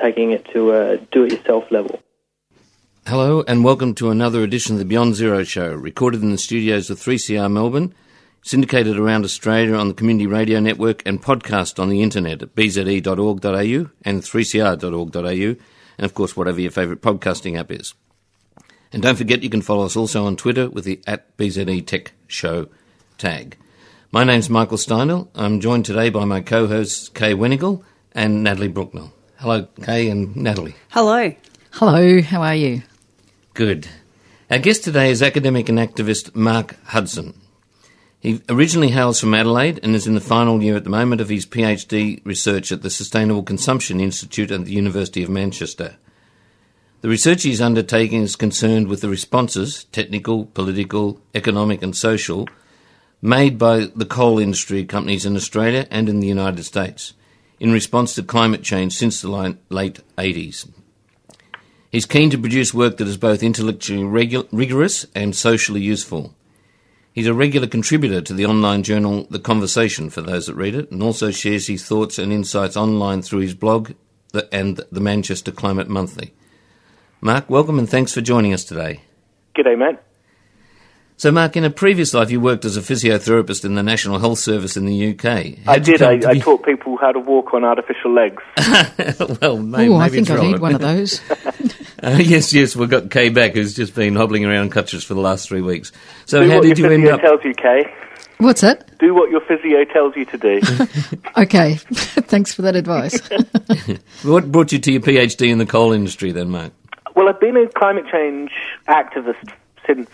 Taking it to a do it yourself level. Hello, and welcome to another edition of the Beyond Zero Show, recorded in the studios of 3CR Melbourne, syndicated around Australia on the Community Radio Network, and podcast on the internet at bze.org.au and 3cr.org.au, and of course, whatever your favourite podcasting app is. And don't forget, you can follow us also on Twitter with the at BZE Tech Show tag. My name's Michael Steinel. I'm joined today by my co hosts Kay Wenigal and Natalie Brooknell. Hello, Kay and Natalie. Hello. Hello, how are you? Good. Our guest today is academic and activist Mark Hudson. He originally hails from Adelaide and is in the final year at the moment of his PhD research at the Sustainable Consumption Institute at the University of Manchester. The research he's undertaking is concerned with the responses, technical, political, economic, and social, made by the coal industry companies in Australia and in the United States in response to climate change since the late 80s. He's keen to produce work that is both intellectually regu- rigorous and socially useful. He's a regular contributor to the online journal The Conversation for those that read it, and also shares his thoughts and insights online through his blog and the Manchester Climate Monthly. Mark, welcome and thanks for joining us today. G'day, mate. So, Mark, in a previous life, you worked as a physiotherapist in the National Health Service in the UK. How'd I did. I, be... I, taught people how to walk on artificial legs. well, maybe, Ooh, I think I need one of those. uh, yes, yes, we've got Kay back, who's just been hobbling around crutches for the last three weeks. So, do how did you end up? tells you, Kay. What's that? Do what your physio tells you to do. okay, thanks for that advice. what brought you to your PhD in the coal industry then, Mark? Well, I've been a climate change activist since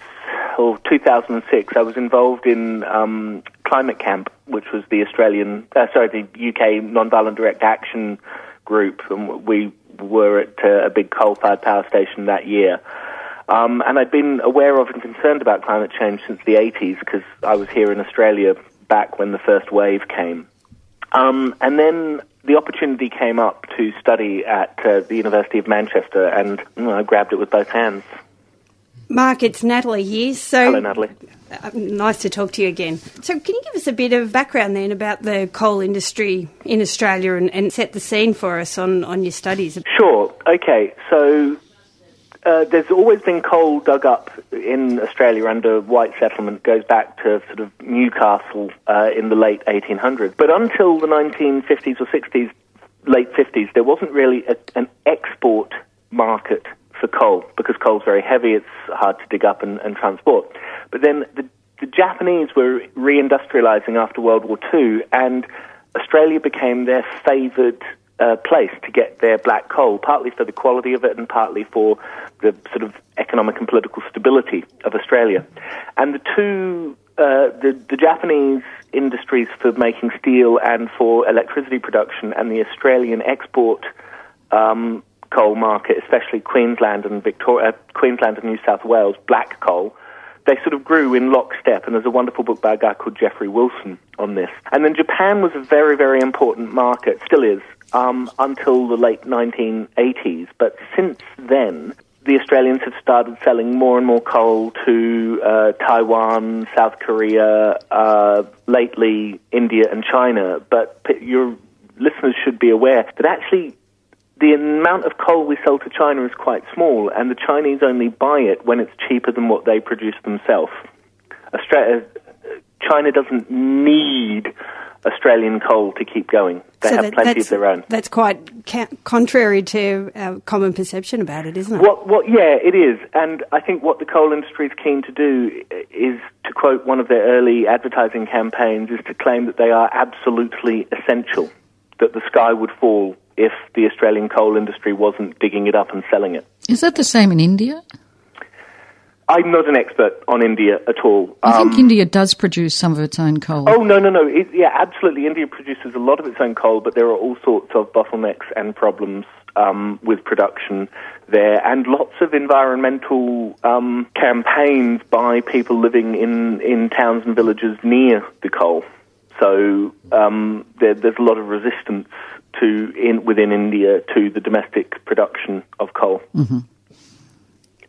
or 2006, I was involved in um, Climate Camp, which was the Australian, uh, sorry, the UK Nonviolent Direct Action group, and we were at uh, a big coal-fired power station that year. Um, and I'd been aware of and concerned about climate change since the 80s because I was here in Australia back when the first wave came. Um, and then the opportunity came up to study at uh, the University of Manchester, and you know, I grabbed it with both hands. Mark, it's Natalie here. So, Hello, Natalie. Uh, nice to talk to you again. So, can you give us a bit of background then about the coal industry in Australia and, and set the scene for us on, on your studies? Sure. Okay. So, uh, there's always been coal dug up in Australia under white settlement, It goes back to sort of Newcastle uh, in the late 1800s. But until the 1950s or 60s, late 50s, there wasn't really a, an export market for coal because coal's very heavy, it's hard to dig up and, and transport. But then the, the Japanese were reindustrializing after World War II, and Australia became their favored uh, place to get their black coal, partly for the quality of it and partly for the sort of economic and political stability of Australia. And the two, uh, the, the Japanese industries for making steel and for electricity production and the Australian export um, coal market, especially Queensland and Victoria, uh, Queensland and New South Wales, black coal, they sort of grew in lockstep. And there's a wonderful book by a guy called Jeffrey Wilson on this. And then Japan was a very, very important market, still is, um, until the late 1980s. But since then, the Australians have started selling more and more coal to uh, Taiwan, South Korea, uh, lately India and China. But your listeners should be aware that actually the amount of coal we sell to China is quite small, and the Chinese only buy it when it's cheaper than what they produce themselves. Australia, China doesn't need Australian coal to keep going. They so have that, plenty of their own. That's quite ca- contrary to our common perception about it, isn't it? What, what, yeah, it is. And I think what the coal industry is keen to do is, to quote one of their early advertising campaigns, is to claim that they are absolutely essential, that the sky would fall if the Australian coal industry wasn't digging it up and selling it. Is that the same in India? I'm not an expert on India at all. I um, think India does produce some of its own coal. Oh, no, no, no. It, yeah, absolutely. India produces a lot of its own coal, but there are all sorts of bottlenecks and problems um, with production there, and lots of environmental um, campaigns by people living in, in towns and villages near the coal. So um, there, there's a lot of resistance to in, within India to the domestic production of coal. Mm-hmm.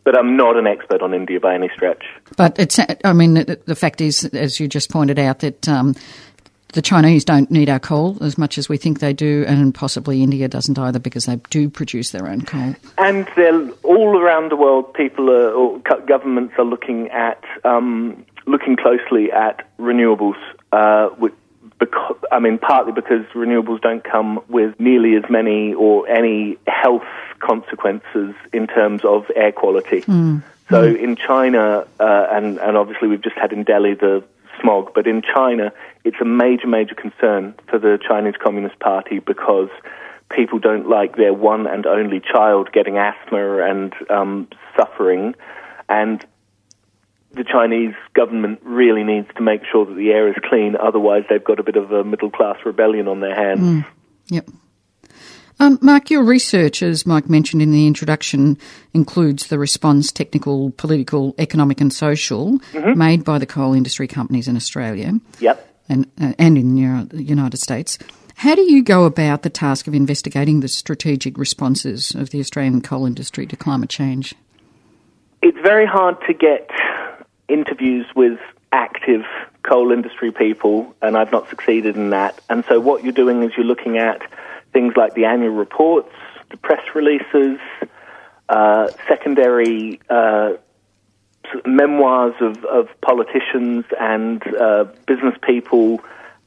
But I'm not an expert on India by any stretch. But it's, I mean, the, fact is, as you just pointed out, that um, the Chinese don't need our coal as much as we think they do, and possibly India doesn't either because they do produce their own coal. And all around the world. People are, or governments are looking at um, looking closely at renewables. Uh, which, because, I mean, partly because renewables don't come with nearly as many or any health consequences in terms of air quality. Mm. So in China, uh, and, and obviously we've just had in Delhi the smog, but in China, it's a major, major concern for the Chinese Communist Party because people don't like their one and only child getting asthma and um, suffering. And the Chinese government really needs to make sure that the air is clean, otherwise, they've got a bit of a middle class rebellion on their hands. Mm. Yep. Um, Mark, your research, as Mike mentioned in the introduction, includes the response technical, political, economic, and social Mhm. made by the coal industry companies in Australia Yep. and, uh, and in the United States. How do you go about the task of investigating the strategic responses of the Australian coal industry to climate change? It's very hard to get interviews with active coal industry people, and I've not succeeded in that. And so, what you're doing is you're looking at things like the annual reports, the press releases, uh, secondary uh, memoirs of, of politicians and uh, business people,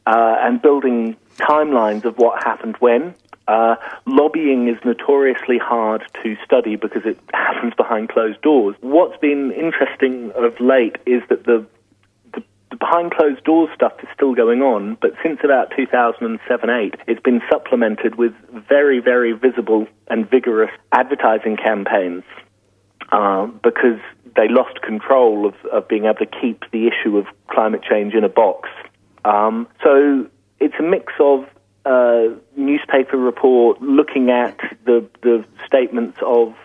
uh, and building timelines of what happened when. Uh, lobbying is notoriously hard to study because it happens behind closed doors. What's been interesting of late is that the behind closed doors stuff is still going on, but since about 2007-8, it's been supplemented with very, very visible and vigorous advertising campaigns uh, because they lost control of, of being able to keep the issue of climate change in a box. Um, so it's a mix of uh, newspaper report, looking at the the statements of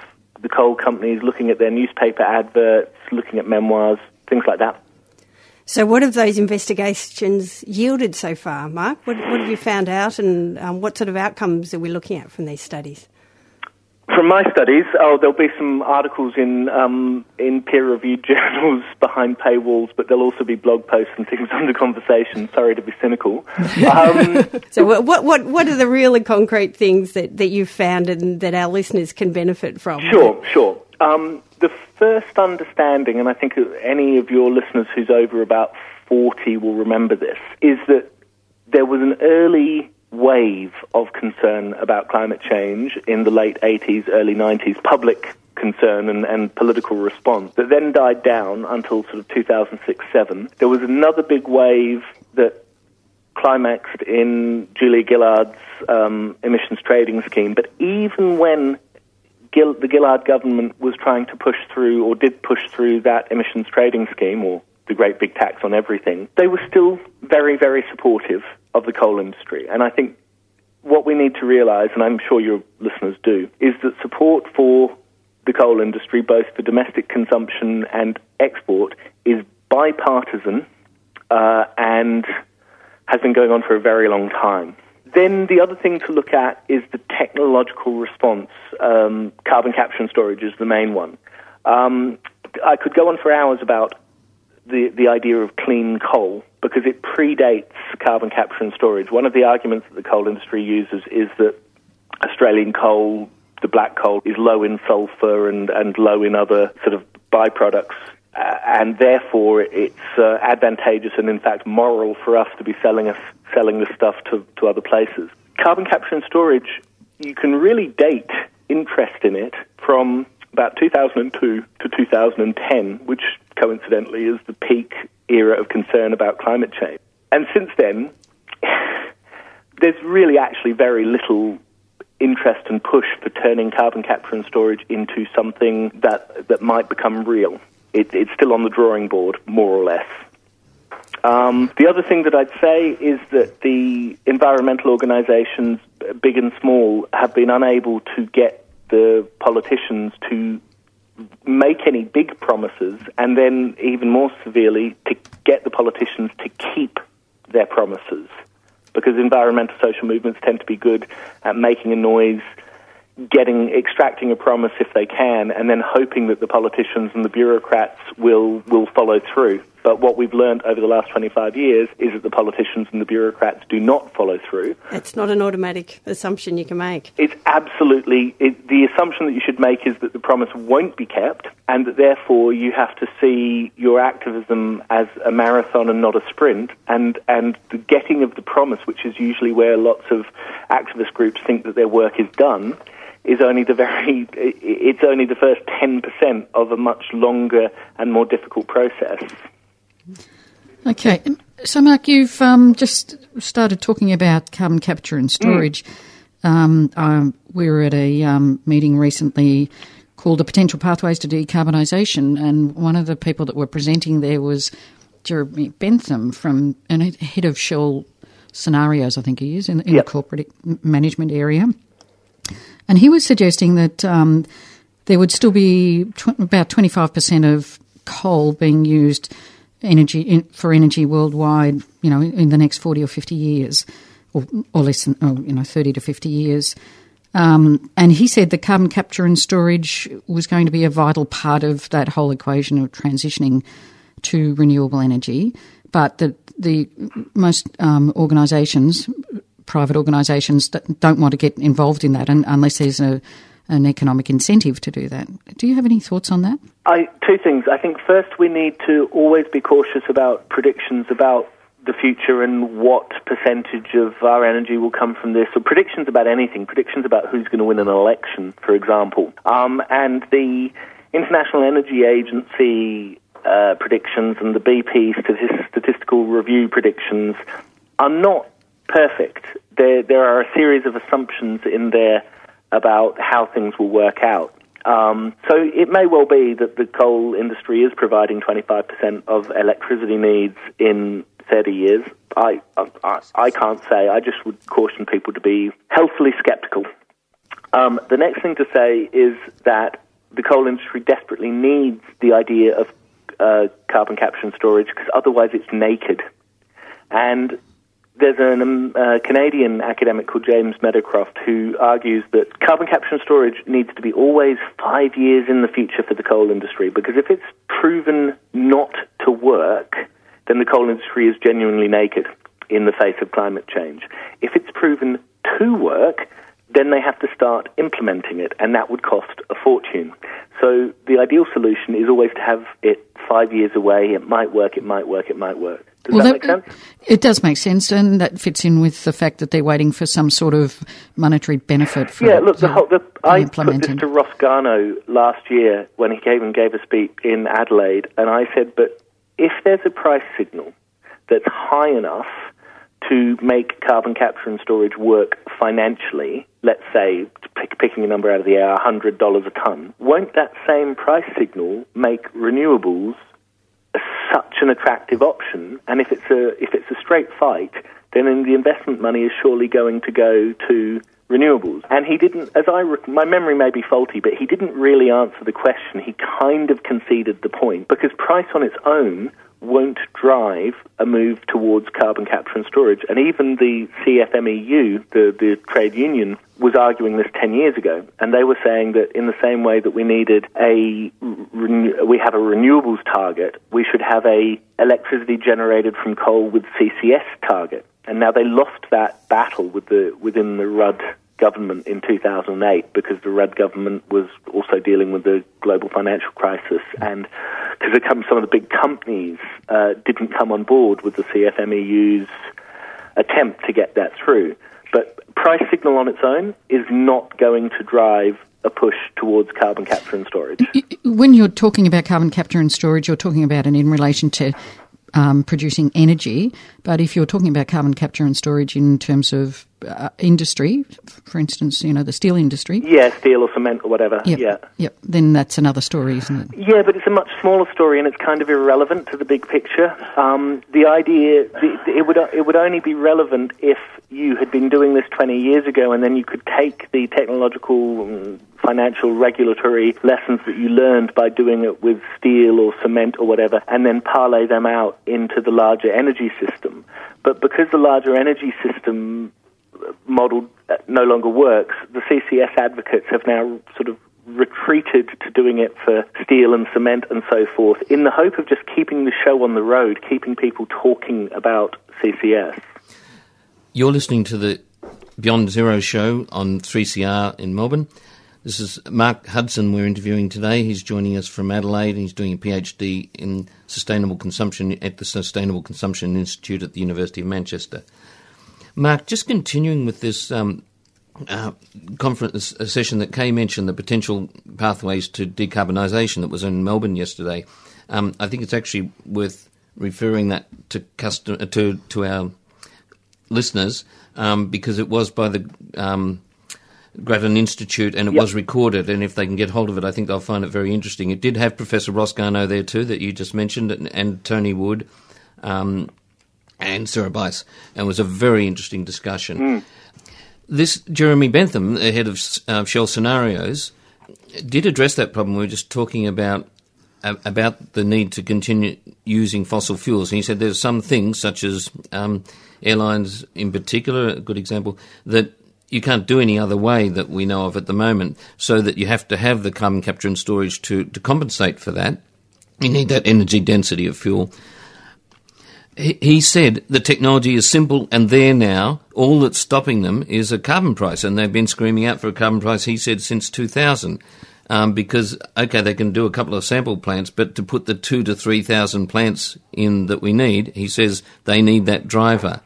the coal companies, looking at their newspaper adverts, looking at memoirs, things like that. So, what have those investigations yielded so far, Mark? What, what have you found out, and um, what sort of outcomes are we looking at from these studies? From my studies, oh, there'll be some articles in um, in peer-reviewed journals behind paywalls, but there'll also be blog posts and things under conversation. Sorry to be cynical. Um, So, what, what what what are the real and concrete things that, that you've found and that our listeners can benefit from? Sure, sure. Um, the first understanding, and I think any of your listeners who's over about 40 will remember this, is that there was an early wave of concern about climate change in the late 80s, early 90s, public concern and, and political response that then died down until sort of 2006 7. There was another big wave that climaxed in Julia Gillard's um, emissions trading scheme, but even when Gil- the Gillard government was trying to push through, or did push through, that emissions trading scheme, or the great big tax on everything, they were still very, very supportive of the coal industry. And I think what we need to realize, and I'm sure your listeners do, is that support for the coal industry, both for domestic consumption and export, is bipartisan uh, and has been going on for a very long time. Then the other thing to look at is the technological response. Um, carbon capture and storage is the main one. Um, I could go on for hours about the, the idea of clean coal because it predates carbon capture and storage. One of the arguments that the coal industry uses is that Australian coal, the black coal, is low in sulfur and, and low in other sort of byproducts. Uh, and therefore, it's uh, advantageous and, in fact, moral for us to be selling us selling this stuff to, to other places. Carbon capture and storage, you can really date interest in it from about 2002 to 2010, which coincidentally is the peak era of concern about climate change. And since then, there's really actually very little interest and push for turning carbon capture and storage into something that, that might become real. It, it's still on the drawing board, more or less. Um, the other thing that I'd say is that the environmental organisations, big and small, have been unable to get the politicians to make any big promises, and then even more severely, to get the politicians to keep their promises. Because environmental social movements tend to be good at making a noise, getting extracting a promise if they can, and then hoping that the politicians and the bureaucrats will will follow through. But what we've learned over the last 25 years is that the politicians and the bureaucrats do not follow through. It's not an automatic assumption you can make. It's absolutely it, the assumption that you should make is that the promise won't be kept, and that therefore you have to see your activism as a marathon and not a sprint. And and the getting of the promise, which is usually where lots of activist groups think that their work is done, is only the very it's only the first 10% of a much longer and more difficult process. Okay, so Mark, you've um, just started talking about carbon capture and storage. Mm. Um, um, we were at a um, meeting recently called the Potential Pathways to Decarbonisation, and one of the people that were presenting there was Jeremy Bentham from and head of Shell Scenarios, I think he is in, in yep. the corporate management area, and he was suggesting that um, there would still be tw- about twenty five percent of coal being used energy in, for energy worldwide, you know, in the next 40 or 50 years, or, or less than, oh, you know, 30 to 50 years. Um, and he said the carbon capture and storage was going to be a vital part of that whole equation of transitioning to renewable energy, but that the most um, organisations, private organisations, don't want to get involved in that unless there's a an economic incentive to do that. Do you have any thoughts on that? I, two things. I think first we need to always be cautious about predictions about the future and what percentage of our energy will come from this, or predictions about anything, predictions about who's going to win an election, for example. Um, and the International Energy Agency uh, predictions and the BP statistical review predictions are not perfect. There, there are a series of assumptions in there about how things will work out. Um, so it may well be that the coal industry is providing 25% of electricity needs in 30 years. I, I, I can't say. I just would caution people to be healthily skeptical. Um, the next thing to say is that the coal industry desperately needs the idea of uh, carbon capture and storage because otherwise it's naked. And there's a um, uh, Canadian academic called James Meadowcroft who argues that carbon capture and storage needs to be always five years in the future for the coal industry because if it's proven not to work, then the coal industry is genuinely naked in the face of climate change. If it's proven to work, then they have to start implementing it, and that would cost a fortune. So the ideal solution is always to have it five years away. It might work, it might work, it might work. Does well, that, that? It does make sense, and that fits in with the fact that they're waiting for some sort of monetary benefit from Yeah, look, the whole, the, I put this to Ross Garnaut last year when he came and gave a speech in Adelaide, and I said, but if there's a price signal that's high enough to make carbon capture and storage work financially, let's say, pick, picking a number out of the air, $100 a tonne, won't that same price signal make renewables such an attractive option. And if it's a if it's a straight fight, then the investment money is surely going to go to renewables. And he didn't, as I my memory may be faulty, but he didn't really answer the question. He kind of conceded the point because price on its own won't drive a move towards carbon capture and storage. And even the CFMEU, the, the trade union, was arguing this 10 years ago. And they were saying that in the same way that we needed a, we have a renewables target, we should have a electricity generated from coal with CCS target. And now they lost that battle with the, within the Rudd government in 2008 because the Rudd government was also dealing with the global financial crisis and because some of the big companies uh, didn't come on board with the CFMEU's attempt to get that through. But price signal on its own is not going to drive a push towards carbon capture and storage. When you're talking about carbon capture and storage, you're talking about it in relation to um, producing energy. But if you're talking about carbon capture and storage in terms of uh, industry, for instance, you know, the steel industry. Yeah, steel or cement or whatever. Yep. Yeah. Yep. Then that's another story, isn't it? Yeah, but it's a much smaller story, and it's kind of irrelevant to the big picture. Um, the idea the, it would it would only be relevant if you had been doing this 20 years ago, and then you could take the technological, financial, regulatory lessons that you learned by doing it with steel or cement or whatever, and then parlay them out into the larger energy system. But because the larger energy system model uh, no longer works, the CCS advocates have now sort of retreated to doing it for steel and cement and so forth in the hope of just keeping the show on the road, keeping people talking about CCS. You're listening to the Beyond Zero show on 3CR in Melbourne. This is Mark Hudson we're interviewing today. He's joining us from Adelaide. He's doing a PhD in sustainable consumption at the Sustainable Consumption Institute at the University of Manchester. Mark, just continuing with this um, uh, conference a session that Kay mentioned, the potential pathways to decarbonisation that was in Melbourne yesterday. Um, I think it's actually worth referring that to custom, uh, to to our listeners um, because it was by the um, Grattan Institute and it Yep. was recorded. And if they can get hold of it, I think they'll find it very interesting. It did have Professor Ross Garnaut there too, that you just mentioned, and, and Tony Wood. Um, and Sarah Bice, and it was a very interesting discussion. This Jeremy Bentham, the head of uh, Shell Scenarios, did address that problem. We were just talking about uh, about the need to continue using fossil fuels, and he said there's some things, such as um, airlines in particular, a good example, that you can't do any other way that we know of at the moment, so that you have to have the carbon capture and storage to, to compensate for that. You need that energy density of fuel. He, said the technology is simple and there now. All that's stopping them is a carbon price, and they've been screaming out for a carbon price, he said, since 2000. Um, because, okay, they can do a couple of sample plants, but to put the two to 3,000 plants in that we need, he says they need that driver.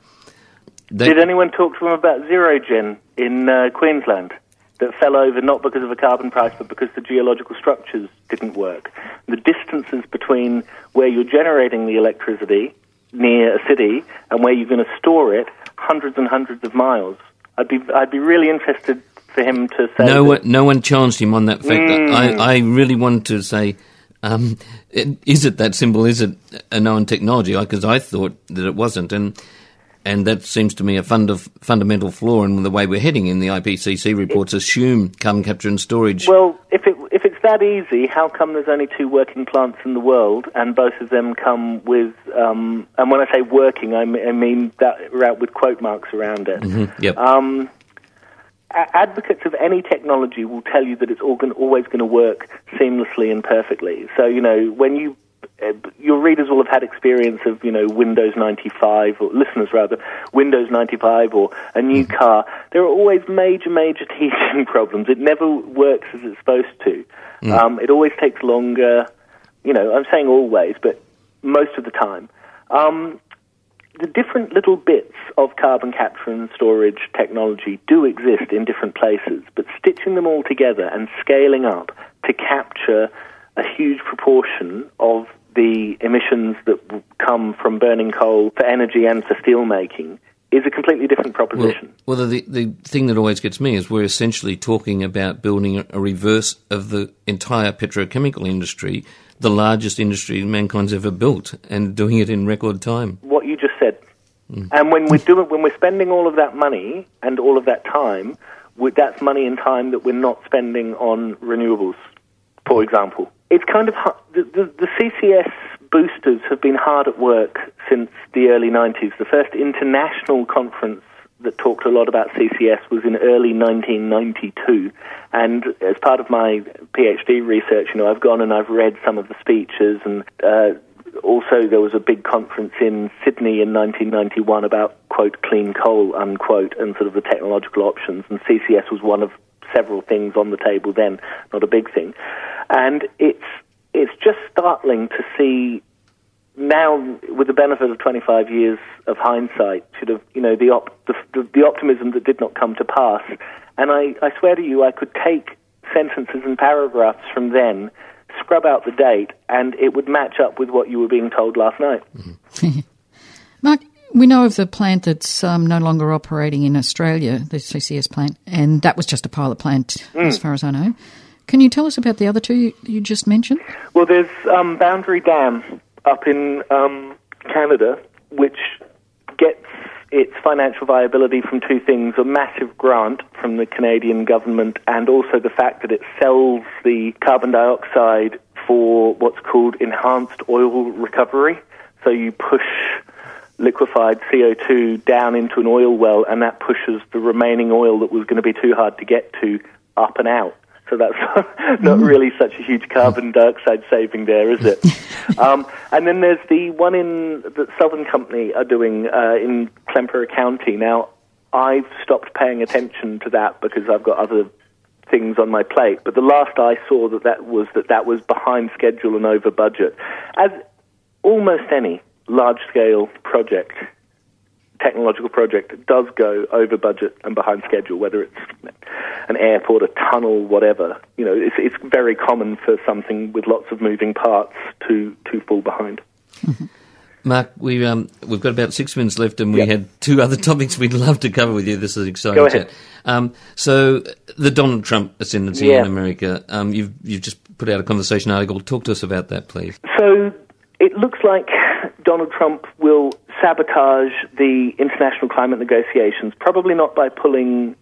They- Did anyone talk to him about ZeroGen in uh, Queensland that fell over not because of a carbon price but because the geological structures didn't work? The distances between where you're generating the electricity near a city and where you're going to store it, hundreds and hundreds of miles. I'd be I'd be really interested for him to say no one, no one challenged him on that fact. Mm. I, I really wanted to say, um, it, is it that simple? Is it a known technology? Because I thought that it wasn't, and and that seems to me a fund of, fundamental flaw in the way we're heading. In the IPCC reports, assume carbon capture and storage. Well, if it that easy, how come there's only two working plants in the world, and both of them come with? Um, and when I say working, I mean, I mean that route with quote marks around it. Mhm, Yep. Um, a- advocates of any technology will tell you that it's all gon- always going to work seamlessly and perfectly. So you know when you your readers will have had experience of you know Windows 95 or listeners rather Windows 95 or a new car. There are always major major teething problems. It never works as it's supposed to. Um, it always takes longer. You know, I'm saying always, but most of the time. Um, the different little bits of carbon capture and storage technology do exist in different places, but stitching them all together and scaling up to capture a huge proportion of the emissions that come from burning coal for energy and for steel making is a completely different proposition. well, the the thing that always gets me is we're essentially talking about building a, reverse of the entire petrochemical industry, the largest industry mankind's ever built, and doing it in record time. what you just said. Mm. And when we're doing, when we're spending all of that money and all of that time, that's money and time that we're not spending on renewables, for example. It's kind of the, the, the CCS boosters have been hard at work since the early 90s. The first international conference that talked a lot about CCS was in early 1992. And as part of my PhD research, you know, I've gone and I've read some of the speeches and uh, also there was a big conference in Sydney in 1991 about, quote, clean coal, unquote, and sort of the technological options. And CCS was one of several things on the table then, not a big thing. And it's, it's just startling to see now, with the benefit of 25 years of hindsight, sort of, you know, the, op- the, the, the optimism that did not come to pass. And I, I swear to you, I could take sentences and paragraphs from then, scrub out the date, and it would match up with what you were being told last night. Mark, we know of the plant that's um, no longer operating in Australia, the CCS plant, and that was just a pilot plant, Mm. as far as I know. Can you tell us about the other two you, just mentioned? Well, there's um, Boundary Dam up in um, Canada, which gets its financial viability from two things a massive grant from the Canadian government, and also the fact that it sells the carbon dioxide for what's called enhanced oil recovery. So you push liquefied CO2 down into an oil well, and that pushes the remaining oil that was going to be too hard to get to up and out. So that's not really such a huge carbon dioxide saving there, is it? um, and then there's the one in that Southern Company are doing uh, in Kemper County. Now, I've stopped paying attention to that because I've got other things on my plate. But the last I saw that that was that that was behind schedule and over budget, as almost any large-scale project, technological project, does go over budget and behind schedule. Whether it's an airport, a tunnel, whatever, you know, it's, it's very common for something with lots of moving parts to to fall behind. Mark, we um, we've got about six minutes left, and we had two other topics we'd love to cover with you. This is exciting. Go ahead. Um, so the Donald Trump ascendancy Yeah. in America. Um, you've you've just put out a conversation article. Talk to us about that, please. So it looks like Donald Trump will sabotage the international climate negotiations, probably not by pulling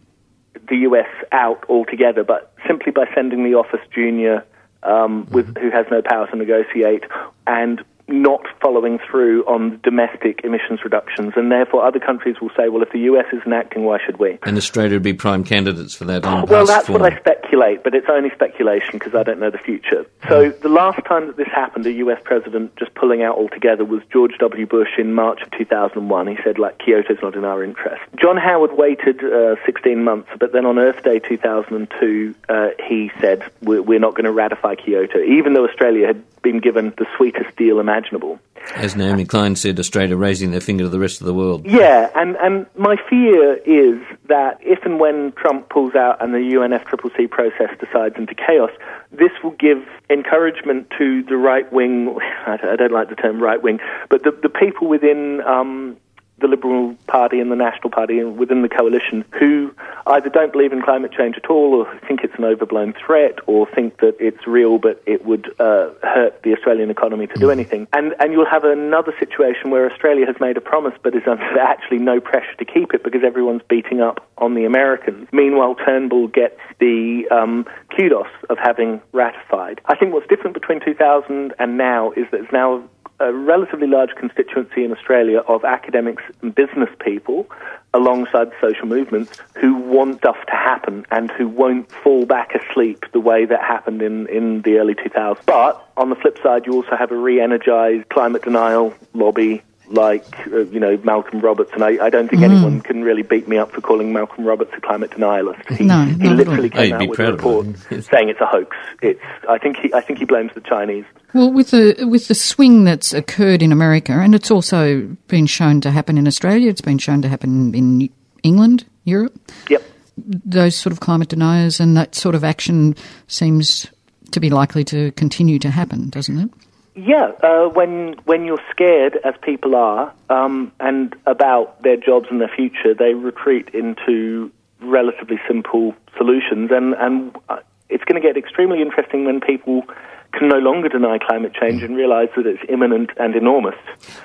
the US out altogether, but simply by sending the office junior um, with, who has no power to negotiate and not following through on domestic emissions reductions. And therefore, other countries will say, well, if the US isn't acting, why should we? And Australia would be prime candidates for that. On Well, that's what. I speculate, but it's only speculation because I don't know the future. So the last time that this happened, a US president just pulling out altogether was George W. Bush in March of 2001. He said, like, Kyoto's not in our interest. John Howard waited uh, 16 months, but then on Earth Day 2002, uh, he said, we're, we're not going to ratify Kyoto, even though Australia had been given the sweetest deal imaginable. As Naomi Klein said, Australia raising their finger to the rest of the world. Yeah, and, and my fear is that if and when Trump pulls out and the UNFCCC process decides into chaos, this will give encouragement to the right wing. I don't, like the term right wing, but the, the people within um, the Liberal Party and the National Party and within the coalition who either don't believe in climate change at all or think it's an overblown threat or think that it's real but it would uh, hurt the Australian economy to do anything. And, and you'll have another situation where Australia has made a promise but is under actually no pressure to keep it because everyone's beating up on the Americans. Meanwhile, Turnbull gets the um, kudos of having ratified. I think what's different between 2000 and now is that it's now a relatively large constituency in Australia of academics and business people alongside social movements who want stuff to happen and who won't fall back asleep the way that happened in, in the early 2000s. But on the flip side, you also have a re-energized climate denial lobby like, uh, you know, Malcolm Roberts. And I, I don't think Mm. anyone can really beat me up for calling Malcolm Roberts a climate denialist. He, No, he not at all. literally Oh, came be out with a report him. saying it's a hoax. It's, I think he, I think he blames the Chinese. Well, with the with the swing that's occurred in America, and it's also been shown to happen in Australia, it's been shown to happen in England, Europe. Yep. Those sort of climate deniers and that sort of action seems to be likely to continue to happen, doesn't it? Yeah, uh, when when you're scared, as people are, um, and about their jobs and their future, they retreat into relatively simple solutions, and and uh, it's going to get extremely interesting when people can no longer deny climate change and realise that it's imminent and enormous.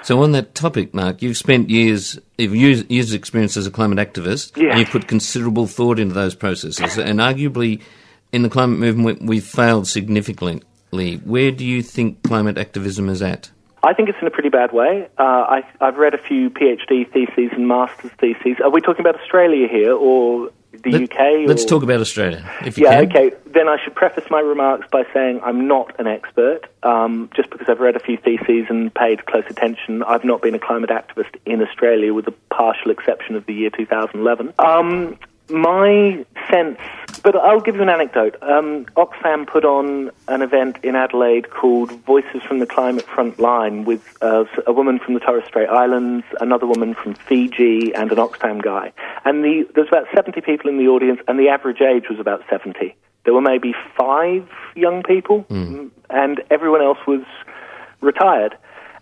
So on that topic, Mark, you've spent years, you've used, years experience as a climate activist, Yeah. and you've put considerable thought into those processes. and arguably, in the climate movement, we- we've failed significantly. Where do you think climate activism is at? I think it's in a pretty bad way. Uh, I, I've read a few PhD theses and master's theses. Are we talking about Australia here or the Let- UK? Let's or? talk about Australia, if you yeah, can. okay. Then I should preface my remarks by saying I'm not an expert. Um, just because I've read a few theses and paid close attention, I've not been a climate activist in Australia, with the partial exception of the year 2011. Um, my sense, but I'll give you an anecdote. Um, Oxfam put on an event in Adelaide called Voices from the Climate Front Line with uh, a woman from the Torres Strait Islands, another woman from Fiji, and an Oxfam guy. And the, there's about 70 people in the audience, and the average age was about 70. There were maybe five young people, mm, and everyone else was retired.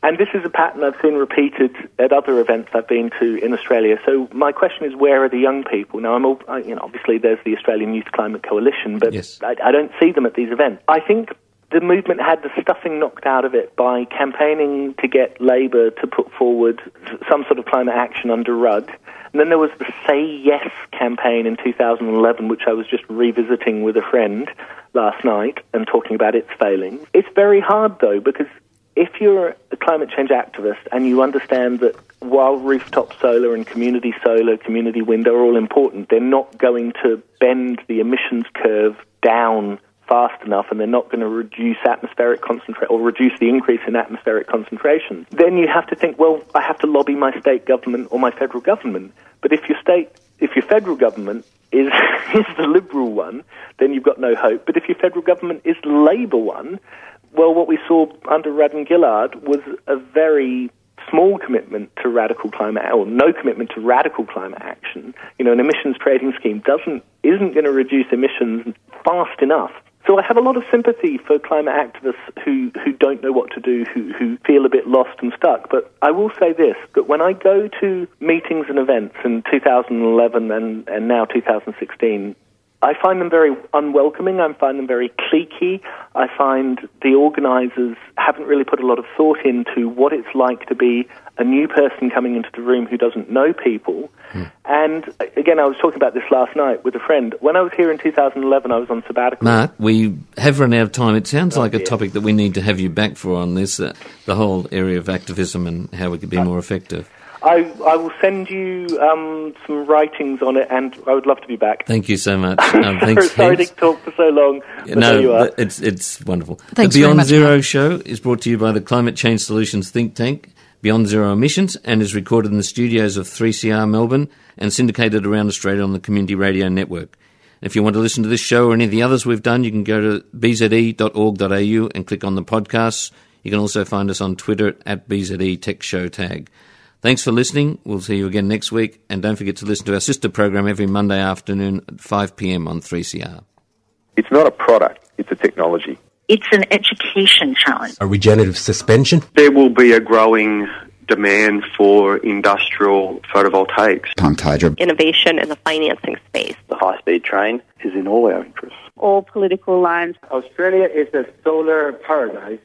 And this is a pattern I've seen repeated at other events I've been to in Australia. So my question is, where are the young people? Now, I'm all, I- you know, obviously there's the Australian Youth Climate Coalition, but I, I don't see them at these events. I think the movement had the stuffing knocked out of it by campaigning to get Labour to put forward some sort of climate action under Rudd. And then there was the Say Yes campaign in 2011, which I was just revisiting with a friend last night and talking about its failings. It's very hard, though, because if you're a climate change activist and you understand that while rooftop solar and community solar, community wind are all important, they're not going to bend the emissions curve down fast enough and they're not going to reduce atmospheric concentration or reduce the increase in atmospheric concentration, then you have to think, well, I have to lobby my state government or my federal government. But if your state, if your federal government is, is the Liberal one, then you've got no hope. But if your federal government is the Labour one, well, what we saw under and Gillard was a very small commitment to radical climate, or no commitment to radical climate action. You know, an emissions trading scheme doesn't isn't going to reduce emissions fast enough. So I have a lot of sympathy for climate activists who, who don't know what to do, who, who feel a bit lost and stuck. But I will say this, that when I go to meetings and events in 2011 and, and now 2016, I find them very unwelcoming. I find them very cliquey. I find the organisers haven't really put a lot of thought into what it's like to be a new person coming into the room who doesn't know people. And uh, again, I was talking about this last night with a friend. When I was here in 2011, I was on sabbatical. Mark, we have run out of time. It sounds like a topic that we need to have you back for on this, uh, the whole area of activism and how we could be more effective. I, I will send you um, some writings on it, and I would love to be back. Thank you so much. Um, thanks, Sorry to talk for so long. But no, there you are. it's it's wonderful. Thanks the very Beyond much, Zero show is brought to you by the Climate Change Solutions think tank, Beyond Zero Emissions, and is recorded in the studios of 3CR Melbourne and syndicated around Australia on the Community Radio Network. If you want to listen to this show or any of the others we've done, you can go to bze.org.au and click on the podcasts. You can also find us on Twitter at BZE Tech Show Tag. Thanks for listening. We'll see you again next week. And don't forget to listen to our sister program every Monday afternoon at 5 p.m. on 3CR. It's not a product, it's a technology. It's an education challenge. A regenerative suspension. There will be a growing demand for industrial photovoltaics. Pumped hydro. Innovation in the financing space. The high speed train is in all our interests. All political lines. Australia is a solar paradise.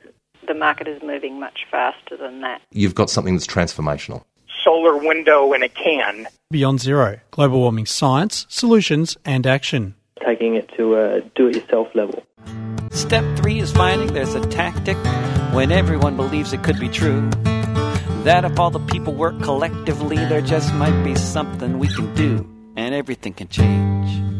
The market is moving much faster than that. You've got something that's transformational. Solar window in a can. Beyond Zero Global Warming Science, Solutions and Action. Taking it to a do it yourself level. Step three is finding there's a tactic when everyone believes it could be true. That if all the people work collectively, there just might be something we can do, and everything can change.